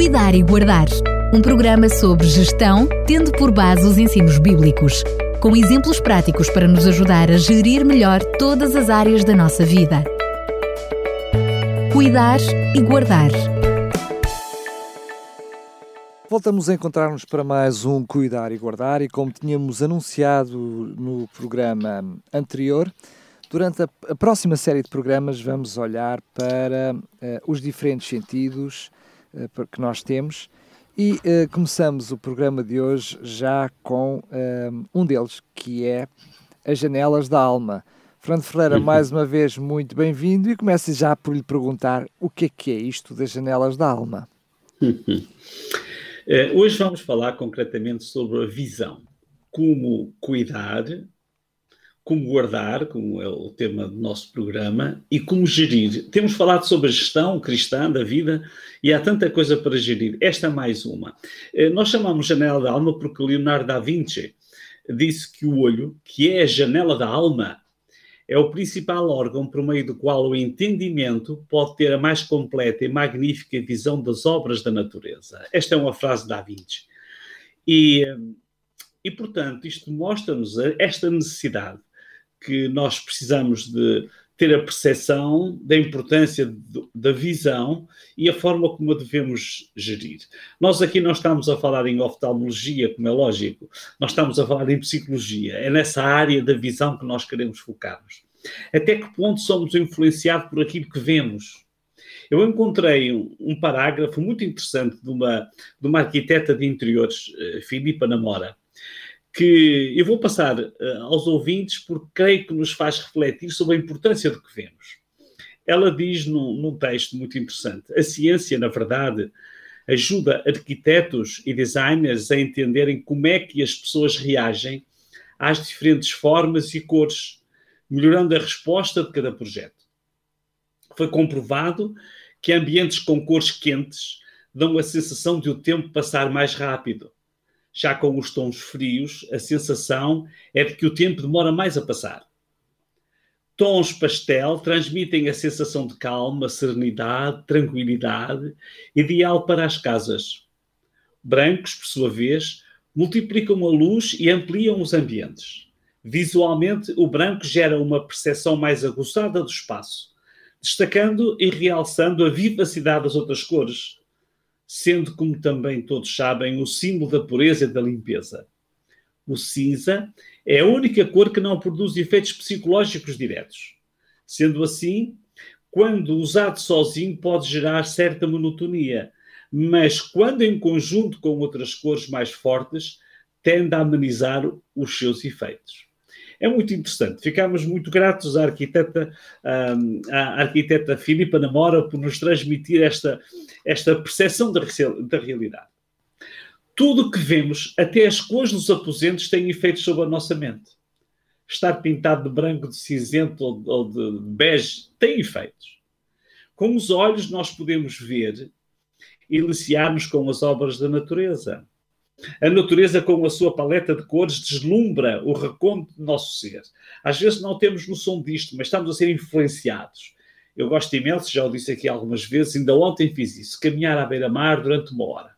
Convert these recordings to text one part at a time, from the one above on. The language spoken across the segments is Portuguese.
Cuidar e Guardar. Um programa sobre gestão, tendo por base os ensinos bíblicos, com exemplos práticos para nos ajudar a gerir melhor todas as áreas da nossa vida. Cuidar e Guardar. Voltamos a encontrar-nos para mais um Cuidar e Guardar, e como tínhamos anunciado no programa anterior, durante a, próxima série de programas vamos olhar para uh, os diferentes sentidos que nós temos e uh, começamos o programa de hoje já com um deles, que é as janelas da alma. Fernando Ferreira, mais uma vez, muito bem-vindo e começo já por lhe perguntar o que é que é isto das janelas da alma. Uhum. Uh, hoje vamos falar concretamente sobre a visão. Como cuidar, como guardar, como é o tema do nosso programa, e como gerir. Temos falado sobre a gestão cristã da vida e há tanta coisa para gerir. Esta é mais uma. Uh, nós chamamos janela da alma porque Leonardo da Vinci disse que o olho, que é a janela da alma, é o principal órgão por meio do qual o entendimento pode ter a mais completa e magnífica visão das obras da natureza. Esta é uma frase Da Vinci. E, e portanto, isto mostra-nos esta necessidade que nós precisamos de ter a percepção da importância da visão e a forma como a devemos gerir. Nós aqui não estamos a falar em oftalmologia, como é lógico, nós estamos a falar em psicologia. É nessa área da visão que nós queremos focar-nos. Até que ponto somos influenciados por aquilo que vemos? Eu encontrei um, parágrafo muito interessante de uma, de uma arquiteta de interiores, uh, Filipa Namora, que eu vou passar uh, aos ouvintes porque creio que nos faz refletir sobre a importância do que vemos. Ela diz num, num texto muito interessante: a ciência, na verdade, ajuda arquitetos e designers a entenderem como é que as pessoas reagem às diferentes formas e cores, melhorando a resposta de cada projeto. Foi comprovado que ambientes com cores quentes dão a sensação de o tempo passar mais rápido já com os tons frios, a sensação é de que o tempo demora mais a passar. Tons pastel transmitem a sensação de calma, serenidade, tranquilidade, ideal para as casas. Brancos, por sua vez, multiplicam a luz e ampliam os ambientes. Visualmente, o branco gera uma percepção mais aguçada do espaço, destacando e realçando a vivacidade das outras cores, sendo, como também todos sabem, o símbolo da pureza e da limpeza. O cinza é a única cor que não produz efeitos psicológicos diretos. Sendo assim, quando usado sozinho, pode gerar certa monotonia, mas quando em conjunto com outras cores mais fortes, tende a amenizar os seus efeitos é muito interessante. Ficámos muito gratos à arquiteta, à arquiteta Filipa Namora por nos transmitir esta, esta percepção da, da realidade. Tudo o que vemos, até as cores dos aposentos, tem efeitos sobre a nossa mente. Estar pintado de branco, de cinzento ou, ou de bege tem efeitos. Com os olhos, nós podemos ver e deliciar-nos com as obras da natureza a natureza, com a sua paleta de cores, deslumbra o reconto do nosso ser. Às vezes não temos noção disto, mas estamos a ser influenciados. Eu gosto imenso, já o disse aqui algumas vezes, ainda ontem fiz isso, caminhar à beira-mar durante uma hora.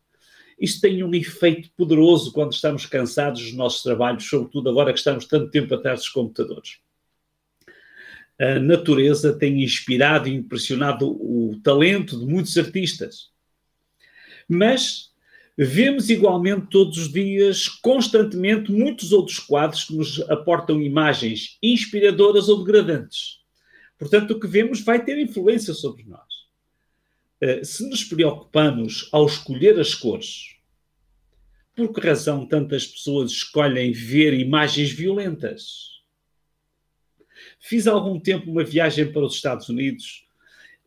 Isto tem um efeito poderoso quando estamos cansados dos nossos trabalhos, sobretudo agora que estamos tanto tempo atrás dos computadores. A natureza tem inspirado e impressionado o talento de muitos artistas. Mas Vemos igualmente todos os dias, constantemente, muitos outros quadros que nos aportam imagens inspiradoras ou degradantes. Portanto, o que vemos vai ter influência sobre nós. Eh, se nos preocupamos ao escolher as cores, por que razão tantas pessoas escolhem ver imagens violentas? Fiz há algum tempo uma viagem para os Estados Unidos.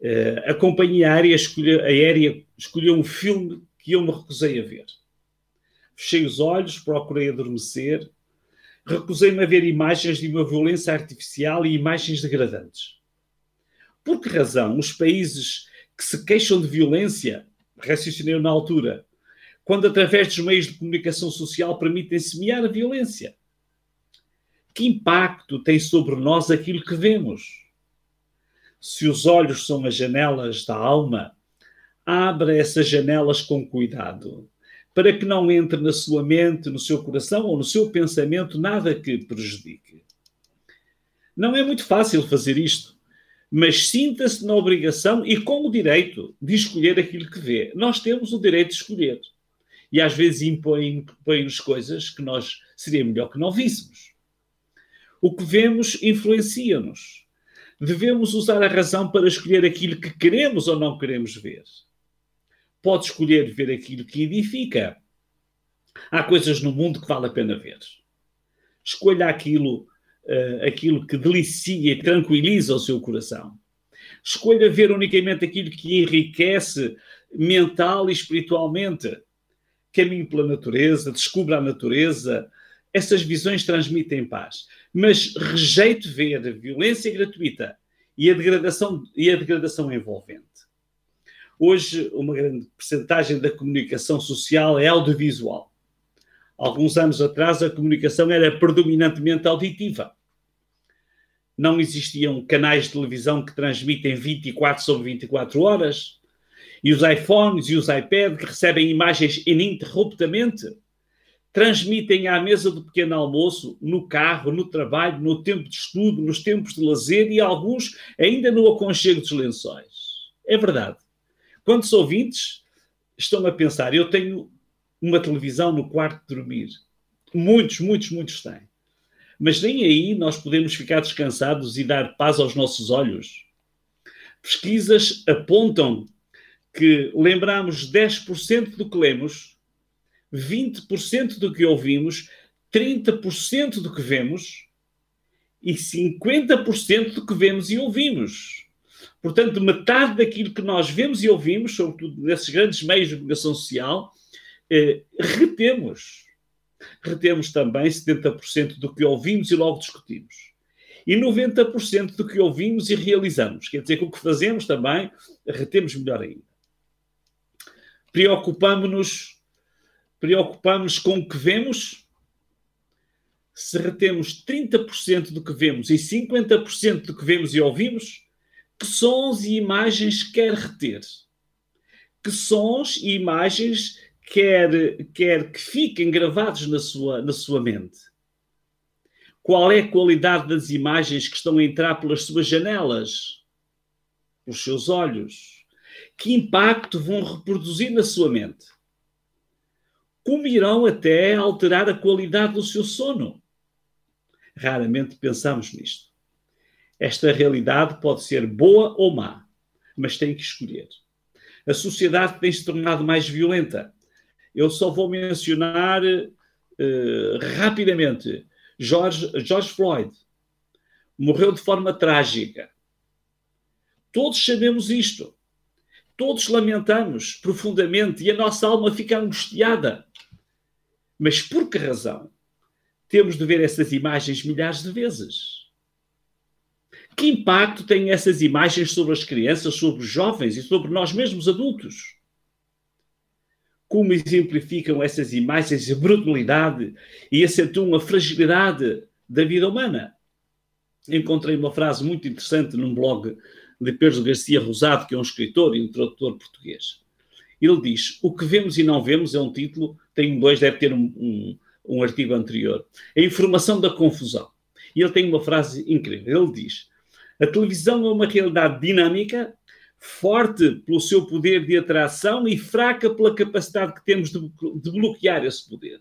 Eh, a companhia aérea escolheu, aérea escolheu um filme que eu me recusei a ver. Fechei os olhos, procurei adormecer, recusei-me a ver imagens de uma violência artificial e imagens degradantes. Por que razão os países que se queixam de violência, raciocinei na altura, quando através dos meios de comunicação social permitem semear a violência? Que impacto tem sobre nós aquilo que vemos? Se os olhos são as janelas da alma, abra essas janelas com cuidado, para que não entre na sua mente, no seu coração ou no seu pensamento nada que prejudique. Não é muito fácil fazer isto, mas sinta-se na obrigação e com o direito de escolher aquilo que vê. Nós temos o direito de escolher. E às vezes impõem-nos coisas que nós seria melhor que não víssemos. O que vemos influencia-nos. Devemos usar a razão para escolher aquilo que queremos ou não queremos ver. Pode escolher ver aquilo que edifica. Há coisas no mundo que vale a pena ver. Escolha aquilo, uh, aquilo que delicia e tranquiliza o seu coração. Escolha ver unicamente aquilo que enriquece mental e espiritualmente. Caminhe pela natureza, descubra a natureza. Essas visões transmitem paz. Mas rejeite ver a violência gratuita e a degradação, e a degradação envolvente. Hoje, uma grande percentagem da comunicação social é audiovisual. Alguns anos atrás, a comunicação era predominantemente auditiva. Não existiam canais de televisão que transmitem 24 sobre 24 horas. E os iPhones e os iPads que recebem imagens ininterruptamente transmitem à mesa do pequeno almoço, no carro, no trabalho, no tempo de estudo, nos tempos de lazer e alguns ainda no aconchego dos lençóis. É verdade. Quantos ouvintes estão a pensar? Eu tenho uma televisão no quarto de dormir. Muitos, muitos, muitos têm. Mas nem aí nós podemos ficar descansados e dar paz aos nossos olhos. Pesquisas apontam que lembramos 10% do que lemos, 20% do que ouvimos, 30% do que vemos e 50% do que vemos e ouvimos. Portanto, metade daquilo que nós vemos e ouvimos, sobretudo nesses grandes meios de comunicação social, eh, retemos. Retemos também 70% do que ouvimos e logo discutimos. E 90% do que ouvimos e realizamos. Quer dizer que o que fazemos também retemos melhor ainda. Preocupamos-nos preocupamos com o que vemos. Se retemos 30% do que vemos e 50% do que vemos e ouvimos, que sons e imagens quer reter? Que sons e imagens quer, quer que fiquem gravados na sua, na sua mente? Qual é a qualidade das imagens que estão a entrar pelas suas janelas, pelos seus olhos? Que impacto vão reproduzir na sua mente? Como irão até alterar a qualidade do seu sono? Raramente pensamos nisto. Esta realidade pode ser boa ou má, mas tem que escolher. A sociedade tem se tornado mais violenta. Eu só vou mencionar uh, rapidamente George, George Floyd. Morreu de forma trágica. Todos sabemos isto. Todos lamentamos profundamente e a nossa alma fica angustiada. Mas por que razão temos de ver essas imagens milhares de vezes? Que impacto têm essas imagens sobre as crianças, sobre os jovens e sobre nós mesmos adultos? Como exemplificam essas imagens a brutalidade e acentuam a fragilidade da vida humana? Encontrei uma frase muito interessante num blog de Pedro Garcia Rosado, que é um escritor e um tradutor português. Ele diz: O que vemos e não vemos é um título, tem dois, deve ter um, um, um artigo anterior. A informação da confusão. E ele tem uma frase incrível. Ele diz: a televisão é uma realidade dinâmica, forte pelo seu poder de atração e fraca pela capacidade que temos de, de bloquear esse poder.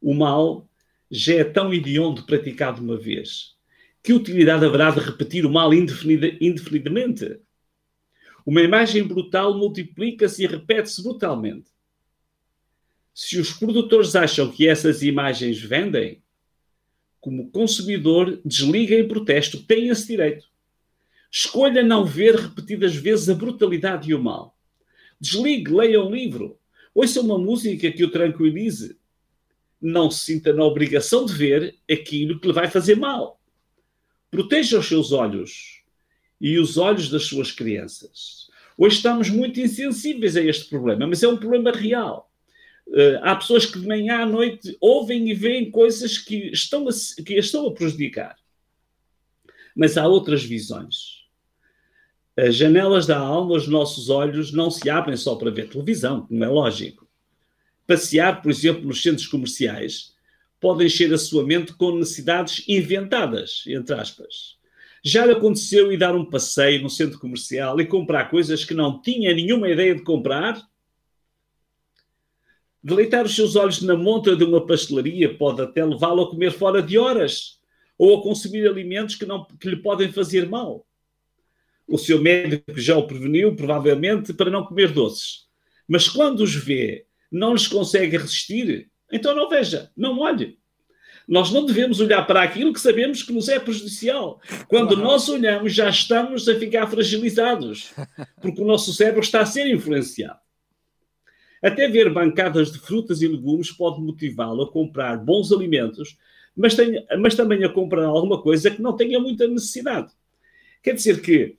O mal já é tão hediondo praticado uma vez. Que utilidade haverá de repetir o mal indefinida, indefinidamente? Uma imagem brutal multiplica-se e repete-se brutalmente. Se os produtores acham que essas imagens vendem, como consumidor, desliga em protesto, tem esse direito. Escolha não ver repetidas vezes a brutalidade e o mal. Desligue, leia um livro, ouça uma música que o tranquilize. Não se sinta na obrigação de ver aquilo que lhe vai fazer mal. Proteja os seus olhos e os olhos das suas crianças. Hoje estamos muito insensíveis a este problema, mas é um problema real. Uh, há pessoas que de manhã à noite ouvem e veem coisas que estão a, que estão a prejudicar. Mas há outras visões. As janelas da alma, os nossos olhos, não se abrem só para ver televisão, como é lógico. Passear, por exemplo, nos centros comerciais, pode encher a sua mente com necessidades inventadas, entre aspas. Já lhe aconteceu ir dar um passeio no centro comercial e comprar coisas que não tinha nenhuma ideia de comprar? Deleitar os seus olhos na montra de uma pastelaria pode até levá-lo a comer fora de horas ou a consumir alimentos que, não, que lhe podem fazer mal. O seu médico já o preveniu, provavelmente, para não comer doces. Mas quando os vê, não lhes consegue resistir, então não veja, não olhe. Nós não devemos olhar para aquilo que sabemos que nos é prejudicial. Quando nós olhamos, já estamos a ficar fragilizados, porque o nosso cérebro está a ser influenciado. Até ver bancadas de frutas e legumes pode motivá-lo a comprar bons alimentos, mas, tem, mas também a comprar alguma coisa que não tenha muita necessidade. Quer dizer que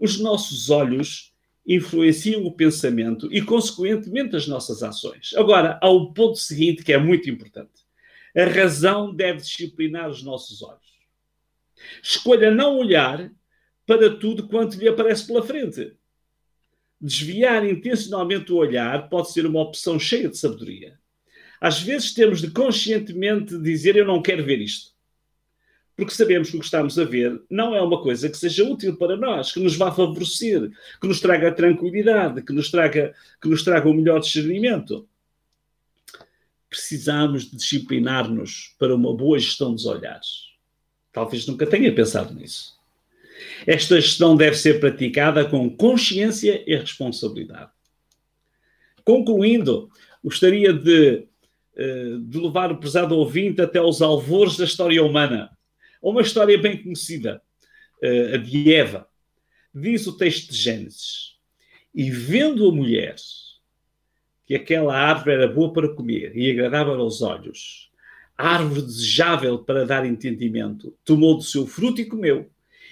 os nossos olhos influenciam o pensamento e, consequentemente, as nossas ações. Agora, há o ponto seguinte que é muito importante. A razão deve disciplinar os nossos olhos. Escolha não olhar para tudo quanto lhe aparece pela frente. Desviar intencionalmente o olhar pode ser uma opção cheia de sabedoria. Às vezes temos de conscientemente dizer eu não quero ver isto. Porque sabemos que o que estamos a ver não é uma coisa que seja útil para nós, que nos vá favorecer, que nos traga tranquilidade, que nos traga, que nos traga o melhor discernimento precisamos disciplinar-nos para uma boa gestão dos olhares. Talvez nunca tenha pensado nisso. Esta gestão deve ser praticada com consciência e responsabilidade. Concluindo, gostaria de, eh, de levar o prezado ouvinte até aos alvores da história humana. Uma história bem conhecida, eh, a de Eva. Diz o texto de Gênesis: E vendo a mulher que aquela árvore era boa para comer e agradável aos olhos, árvore desejável para dar entendimento, tomou do seu fruto e comeu,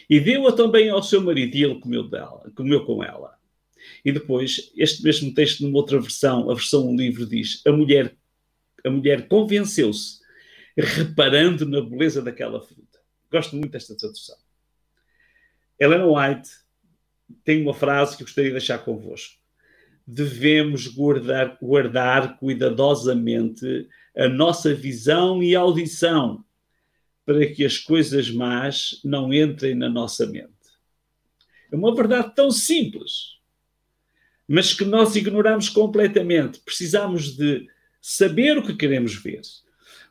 e deu-a também ao seu marido, e ele comeu, dela, comeu com ela. E depois, este mesmo texto, numa outra versão, a versão do livro diz: a mulher, a mulher convenceu-se, reparando na beleza daquela fruta. Gosto muito desta tradução. Helena White tem uma frase que gostaria de deixar convosco devemos guardar, guardar cuidadosamente a nossa visão e audição para que as coisas más não entrem na nossa mente. É uma verdade tão simples, mas que nós ignoramos completamente. Precisamos de saber o que queremos ver.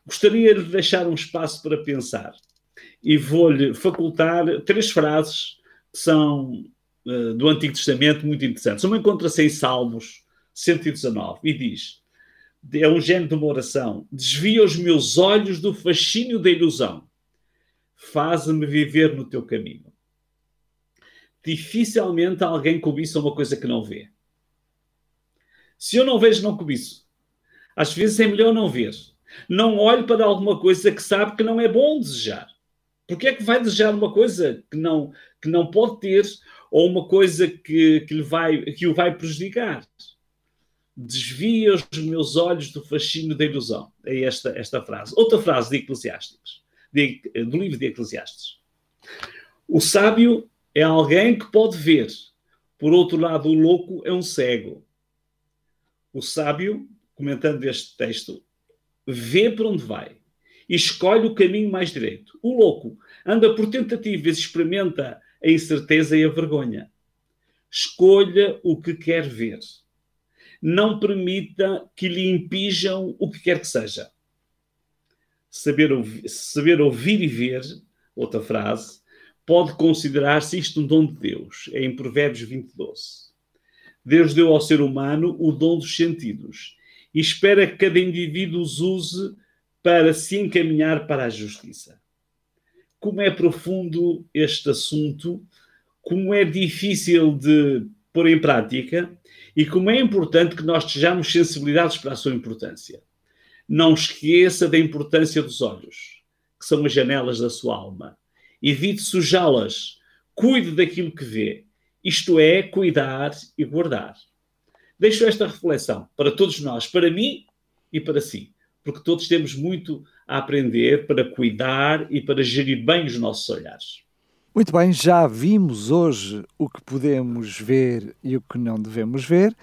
Gostaria de deixar um espaço para pensar e vou-lhe facultar três frases que são eh, do Antigo Testamento muito interessantes. Uma encontra-se em Salmos 119 e diz: é um género de uma oração, desvia os meus olhos do fascínio da ilusão, faz-me viver no teu caminho. Dificilmente alguém cobiça uma coisa que não vê. Se eu não vejo, não cobiço. Às vezes é melhor não ver. Não olhe para alguma coisa que sabe que não é bom desejar. Porque é que vai desejar uma coisa que não, que não pode ter ou uma coisa que, que, lhe vai, que o vai prejudicar. Desvia os meus olhos do fascínio da ilusão. É esta, esta frase. Outra frase de Eclesiásticos, de, do livro de Eclesiastes. O sábio é alguém que pode ver. Por outro lado, o louco é um cego. O sábio, comentando este texto, vê para onde vai e escolhe o caminho mais direito. O louco anda por tentativas, experimenta a incerteza e a vergonha. Escolha o que quer ver. Não permita que lhe impijam o que quer que seja. Saber ouvir, saber ouvir e ver, outra frase, pode considerar-se isto um dom de Deus. É em Provérbios 20, 12. Deus deu ao ser humano o dom dos sentidos e espera que cada indivíduo os use para se encaminhar para a justiça como é profundo este assunto, como é difícil de pôr em prática e como é importante que nós estejamos sensibilizados para a sua importância. Não esqueça da importância dos olhos, que são as janelas da sua alma. Evite sujá-las. Cuide daquilo que vê. Isto é, cuidar e guardar. Deixo esta reflexão para todos nós, para mim e para si, porque todos temos muito a aprender para cuidar e para gerir bem os nossos olhares. Muito bem, já vimos hoje o que podemos ver e o que não devemos ver,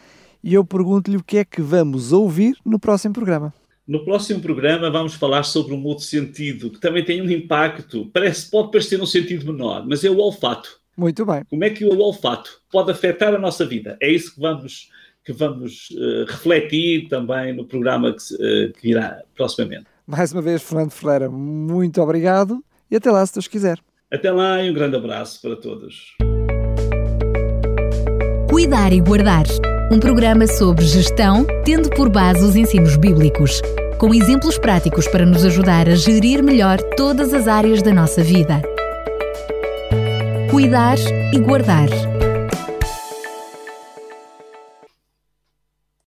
e eu pergunto-lhe o que é que vamos ouvir no próximo programa. No próximo programa vamos falar sobre um outro sentido que também tem um impacto, parece, pode parecer um sentido menor, mas é o olfato. Muito bem. Como é que o olfato pode afetar a nossa vida? É isso que vamos, que vamos uh, refletir também no programa que, uh, que virá proximamente. Mais uma vez, Fernando Ferreira, muito obrigado e até lá, se Deus quiser. Até lá e um grande abraço para todos. Cuidar e Guardar um programa sobre gestão, tendo por base os ensinos bíblicos, com exemplos práticos para nos ajudar a gerir melhor todas as áreas da nossa vida. Cuidar e Guardar